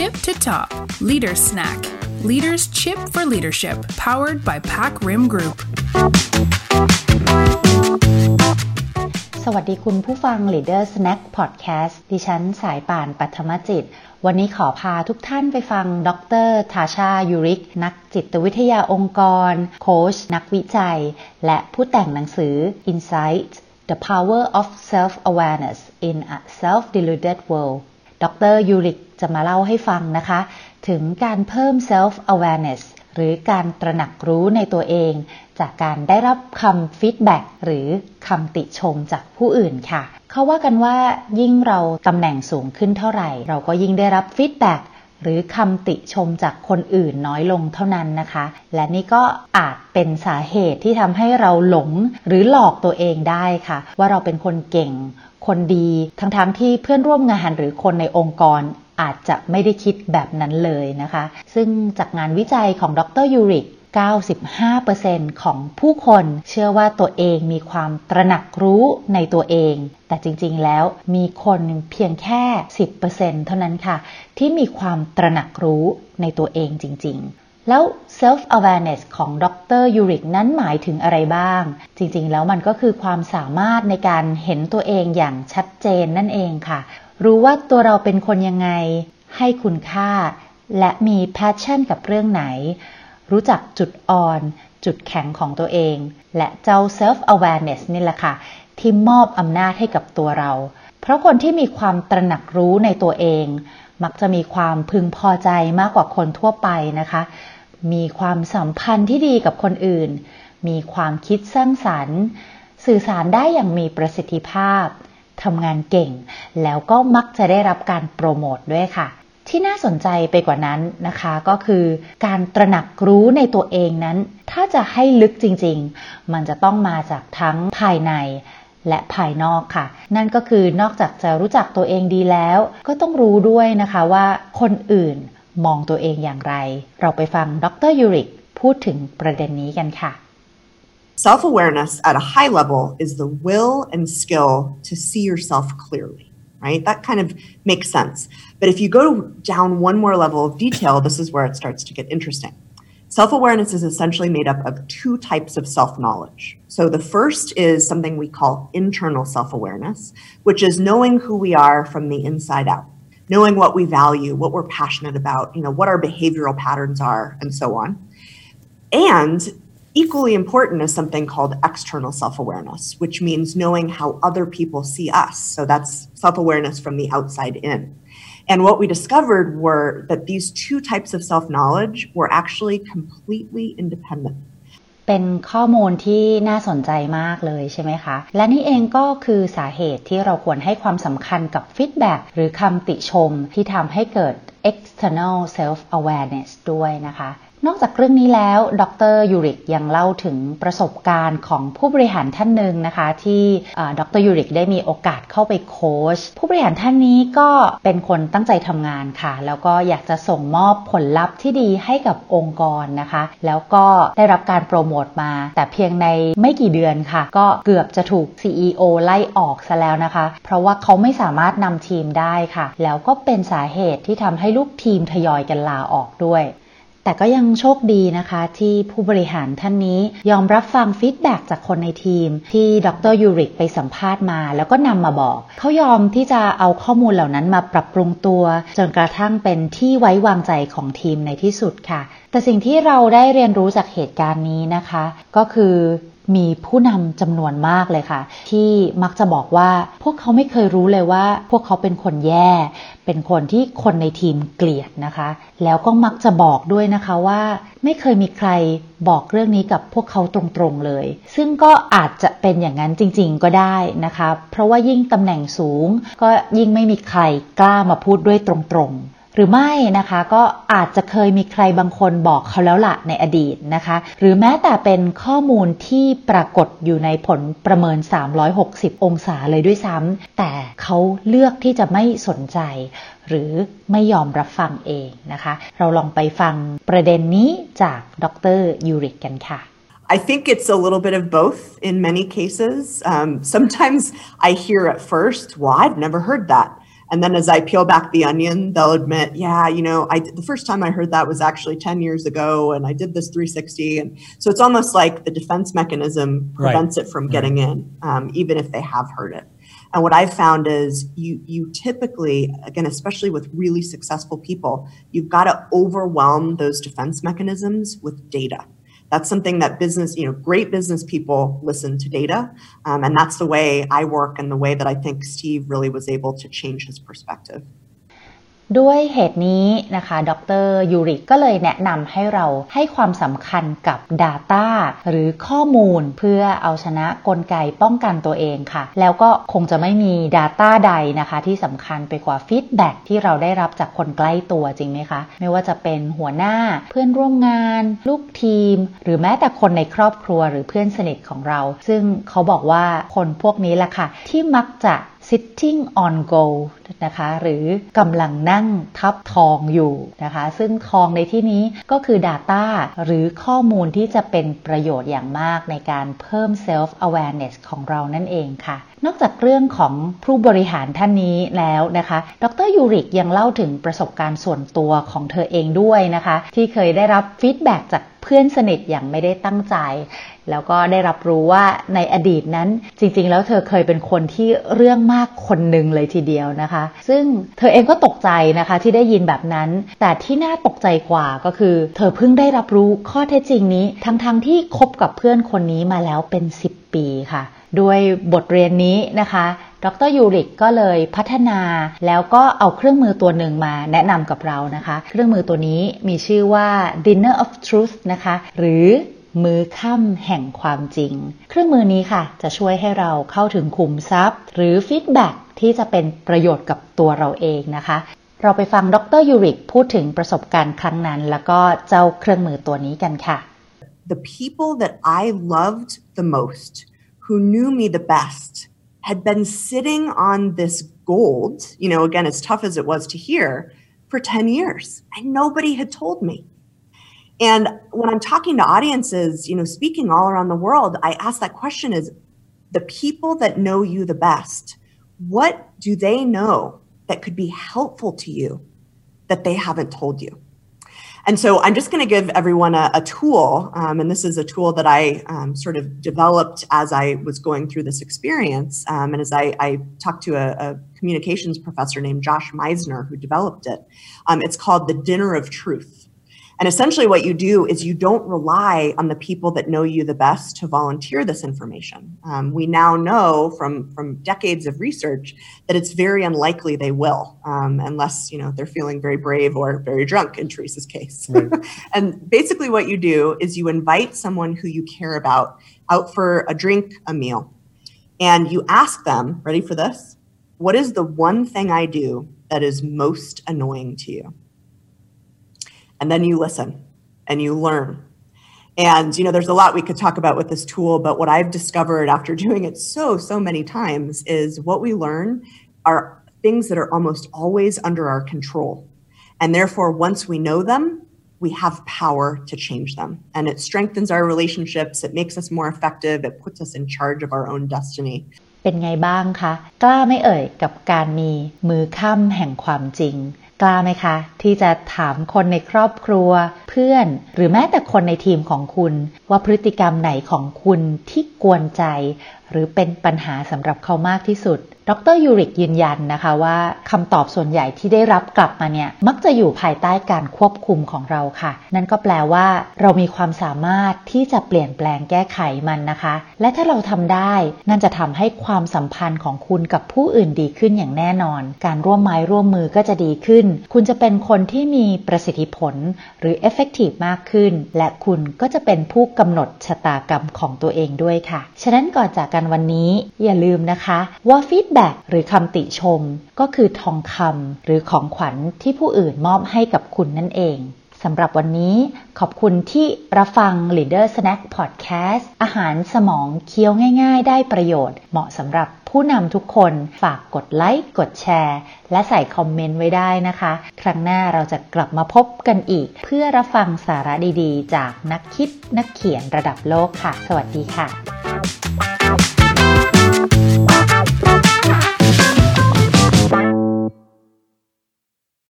tip to top Leader Snack Leaders Chip for Leadership powered by Pack Rim Group สวัสดีคุณผู้ฟัง Leader Snack Podcast ดิฉันสายป่านปัทมจิต วันนี้ขอพาทุกท่านไปฟัง ดรทาชายูริก นักจิตวิทยาองค์กร โค้ช นักวิจัย และผู้แต่งหนังสือ Insight The Power of Self-Awareness in a Self-Deluded World ดร.ยูริกจะมาเล่าให้ฟังนะคะ ถึงการเพิ่ม self-awareness หรือการตระหนักรู้ในตัวเอง จากการได้รับคำ feedback หรือคำติชมจากผู้อื่นค่ะ เขาว่ากันว่ายิ่งเราตำแหน่งสูงขึ้นเท่าไหร่ เราก็ยิ่งได้รับ feedback หรือคำติชมจากคนอื่นน้อยลงเท่านั้นนะคะ และนี่ก็อาจเป็นสาเหตุที่ทำให้เราหลงหรือหลอกตัวเองได้ค่ะ ว่าเราเป็นคนเก่ง คนดี ทั้งๆทที่เพื่อนร่วมงานหรือคนในองค์กรอาจจะไม่ได้คิดแบบนั้นเลยนะคะ ซึ่งจากงานวิจัยของดรยูริก 95%ของผู้คนเชื่อว่าตัวเองมีความตระหนักรู้ในตัวเอง แต่จริงๆ แล้วมีคนเพียงแค่ 10%เท่านั้นค่ะ ที่มีความตระหนักรู้ในตัวเองจริงๆ แล้ว self awareness ของดรยูริกนั้นหมายถึงอะไรบ้าง จริงๆ แล้วมันก็คือความสามารถในการเห็นตัวเองอย่างชัดเจนนั่นเองค่ะ รู้ว่าตัวเราเป็นคนยังไง ให้คุณค่า และมี passion กับเรื่องไหน รู้จักจุดอ่อน จุดแข็งของตัวเอง และเจ้า self awareness นี่แหละค่ะ ที่มอบอำนาจให้กับตัวเรา เพราะคนที่มีความตระหนักรู้ในตัวเอง มักจะมีความพึงพอใจมากกว่าคนทั่วไปนะคะ มีความสัมพันธ์ที่ดีกับคนอื่น มีความคิดสร้างสรรค์ สื่อสารได้อย่างมีประสิทธิภาพทำงานเก่ง แล้วก็มักจะได้รับการโปรโมทด้วยค่ะ ที่น่าสนใจไปกว่านั้นนะคะ ก็คือการตระหนักรู้ในตัวเองนั้น ถ้าจะให้ลึกจริง ๆ มันจะต้องมาจากทั้งภายในและภายนอกค่ะ นั่นก็คือนอกจากจะรู้จักตัวเองดีแล้ว ก็ต้องรู้ด้วยนะคะว่าคนอื่นมองตัวเองอย่างไร เราไปฟังดรยูริกพูดถึงประเด็นนี้กันค่ะ Self awareness at a high level is the will and skill to see yourself clearly, right? That kind of makes sense. But if you go down one more level of detail, this is where it starts to get interesting. Self awareness is essentially made up of two types of self knowledge. So the first is something we call internal self awareness, which is knowing who we are from the inside out, knowing what we value, what we're passionate about, you know, what our behavioral patterns are, and so on. And equally important is something called external self awareness, which means knowing how other people see us. So that's self awareness from the outside in. And what we discovered were that these two types of self knowledge were actually completely independent. เป็นข้อมูลที่น่าสนใจมากเลยใช่ไหมคะ และนี่เองก็คือสาเหตุที่เราควรให้ความสำคัญกับฟีดแบ็หรือคำติชมที่ทำให้เกิด external self awareness ด้วยนะคะ นอกจากเรื่องนี้แล้ว ดรยูริกยังเล่าถึงประสบการณ์ของผู้บริหารท่านหนึ่งนะคะ ที่ดรยูริกได้มีโอกาสเข้าไปโค้ชผู้บริหารท่านนี้ก็เป็นคนตั้งใจทำงานค่ะ แล้วก็อยากจะส่งมอบผลลัพธ์ที่ดีให้กับองค์กรนะคะ แล้วก็ได้รับการโปรโมทมา แต่เพียงในไม่กี่เดือนค่ะ ก็เกือบจะถูก CEO ไล่ออกซะแล้วนะคะ เพราะว่าเขาไม่สามารถนำทีมได้ค่ะ แล้วก็เป็นสาเหตุที่ทำให้ลูกทีมทยอยกันลาออกด้วย แต่ก็ยังโชคดีนะคะที่ผู้บริหารท่านนี้ยอมรับฟังฟีดแบ็จากคนในทีม ที่ดรยูริกไปสัมภาษณ์มา แล้วก็นำมาบอก เขายอมที่จะเอาข้อมูลเหล่านั้นมาปรับปรุงตัว จนกระทั่งเป็นที่ไว้วางใจของทีมในที่สุดค่ะ แต่สิ่งที่เราได้เรียนรู้จากเหตุการณ์นี้นะคะ ก็คือมีผู้นำจำนวนมากเลยค่ะ ที่มักจะบอกว่าพวกเขาไม่เคยรู้เลยว่า พวกเขาเป็นคนแย่ เป็นคนที่คนในทีมเกลียดนะคะ แล้วก็มักจะบอกด้วยนะคะว่า ไม่เคยมีใครบอกเรื่องนี้กับพวกเขาตรงๆเลย ซึ่งก็อาจจะเป็นอย่างนั้นจริงๆก็ได้นะคะ เพราะว่ายิ่งตำแหน่งสูง ก็ยิ่งไม่มีใครกล้ามาพูดด้วยตรงๆ หรือไม่นะคะก็อาจจะเคยมีใครบางคนบอกเขาแล้วละในอดีตนะคะ หรือแม้แต่เป็นข้อมูลที่ปรากฏอยู่ในผลประเมิน 360 องศาเลยด้วยซ้ำแต่เขาเลือกที่จะไม่สนใจ หรือไม่ยอมรับฟังเองนะคะ เราลองไปฟังประเด็นนี้จากดรยูริกกันค่ะ I think it's a little bit of both in many cases. Um, sometimes I hear at first, well, I've never heard that. And then as I peel back the onion, they'll admit, yeah, you know, I the first time I heard that was actually 10 years ago and I did this 360. And so it's almost like the defense mechanism prevents right. it from getting right. in, um, even if they have heard it. And what I've found is you you typically, again, especially with really successful people, you've got to overwhelm those defense mechanisms with data. That's something that business, you know, great business people listen to data. Um, and that's the way I work and the way that I think Steve really was able to change his perspective. ด้วยเหตุนี้นะคะ ดรยูริกก็เลยแนะนำให้เราให้ความสำคัญกับ Data หรือข้อมูลเพื่อเอาชนะกลไกป้องกันตัวเองค่ะ แล้วก็คงจะไม่มี Data ใดนะคะ ที่สำคัญไปกว่าฟีดแบ็ที่เราได้รับจากคนใกล้ตัวจริงไหมคะ ไม่ว่าจะเป็นหัวหน้าเพื่อนร่วมงาน ลูกทีม หรือแม้แต่คนในครอบครัวหรือเพื่อนสนิทของเรา ซึ่งเขาบอกว่าคนพวกนี้แหละค่ะ ที่มักจะ sitting on gold นะคะหรือกำลังนั่งทับทองอยู่นะคะซึ่งทองในที่นี้ก็คือ Data หรือข้อมูลที่จะเป็นประโยชน์อย่างมากในการเพิ่ม self awareness ของเรานั่นเองค่ะ นอกจากเรื่องของผู้บริหารท่านนี้แล้วนะคะ ดรยูริกยังเล่าถึงประสบการณ์ส่วนตัวของเธอเองด้วยนะคะ ที่เคยได้รับฟีดแบ็จาก พื่อนสนิทอย่างไม่ได้ตั้งใจ แล้วก็ได้รับรู้ว่าในอดีตนั้นจริงๆ แล้วเธอเคยเป็นคนที่เรื่องมากคนหนึ่งเลยทีเดียวนะคะ ซึ่งเธอเองก็ตกใจนะคะที่ได้ยินแบบนั้น แต่ที่น่าตกใจกว่าก็คือ เธอเพิ่งได้รับรู้ข้อเท็จจริงนี้ ทั้งๆทที่คบกับเพื่อนคนนี้มาแล้วเป็น 10 ปีค่ะ ด้วยบทเรียนนี้นะคะ ดรยูริกก็เลยพัฒนาแล้วก็เอาเครื่องมือตัวหนึ่งมาแนะนำกับเรานะคะ เครื่องมือตัวนี้มีชื่อว่า Dinner of Truth นะคะ หรือมือค่ำแห่งความจริง เครื่องมือนี้ค่ะ จะช่วยให้เราเข้าถึงขุมทรัพย์ หรือฟีดแบ็ที่จะเป็นประโยชน์กับตัวเราเองนะคะ เราไปฟังดรยูริกพูดถึงประสบการณ์ครั้งนั้น แล้วก็เจ้าเครื่องมือตัวนี้กันค่ะ The people that I loved the most who knew me the best had been sitting on this gold you know again as tough as it was to hear for 10 years and nobody had told me And when I'm talking to audiences, you know, speaking all around the world, I ask that question is the people that know you the best, what do they know that could be helpful to you that they haven't told you? And so I'm just going to give everyone a, a tool. Um, and this is a tool that I um, sort of developed as I was going through this experience. Um, and as I, I talked to a, a, communications professor named Josh Meisner who developed it, um, it's called the Dinner of Truth. And essentially, what you do is you don't rely on the people that know you the best to volunteer this information. Um, we now know from from decades of research that it's very unlikely they will, um, unless you know they're feeling very brave or very drunk. In Teresa's case, right. and basically, what you do is you invite someone who you care about out for a drink, a meal, and you ask them, "Ready for this? What is the one thing I do that is most annoying to you?" and then you listen and you learn. And you know, there's a lot we could talk about with this tool, but what I've discovered after doing it so so many times is what we learn are things that are almost always under our control. And therefore, once we know them, we have power to change them. And it strengthens our relationships, it makes us more effective, it puts us in charge of our own destiny. เป็นไงบ้างคะ กล้าไม่เอ่ยกับการมีมือค่ำแห่งความจริง กล้าไหมคะ ที่จะถามคนในครอบครัว เพื่อนหรือแม้แต่คนในทีมของคุณ ว่าพฤติกรรมไหนของคุณที่กวนใจ หรือเป็นปัญหาสำหรับเขามากที่สุด ดรยูริกยืนยันนะคะว่าคำตอบส่วนใหญ่ที่ได้รับกลับมาเนี่ย มักจะอยู่ภายใต้การควบคุมของเราค่ะ นั่นก็แปลว่า เรามีความสามารถที่จะเปลี่ยนแปลงแก้ไขมันนะคะ และถ้าเราทำได้ นั่นจะทำให้ความสัมพันธ์ของคุณกับผู้อื่นดีขึ้นอย่างแน่นอน การร่วมไม้ร่วมมือก็จะดีขึ้น คุณจะเป็นคนที่มีประสิทธิผล หรือ effective มากขึ้น และคุณก็จะเป็นผู้กำหนดชะตากรรมของตัวเองด้วยค่ะ ฉะนั้นก่อนจากกันวันนี้ อย่าลืมนะคะ ว่าฟีดแบ็หรือคำติชม ก็คือทองคำหรือของขวัญที่ผู้อื่นมอบให้กับคุณนั่นเองสำหรับวันนี้ขอบคุณที่รับฟัง Leader Snack Podcast อาหารสมองเคี้ยวง่ายๆ ได้ประโยชน์ เหมาะสำหรับผู้นำทุกคนฝากกดไลค์ กดแชร์ และใส่คอมเมนต์ไว้ได้นะคะ ครั้งหน้าเราจะกลับมาพบกันอีก เพื่อรับฟังสาระดีๆ จากนักคิดนักเขียนระดับโลกค่ะ สวัสดีค่ะ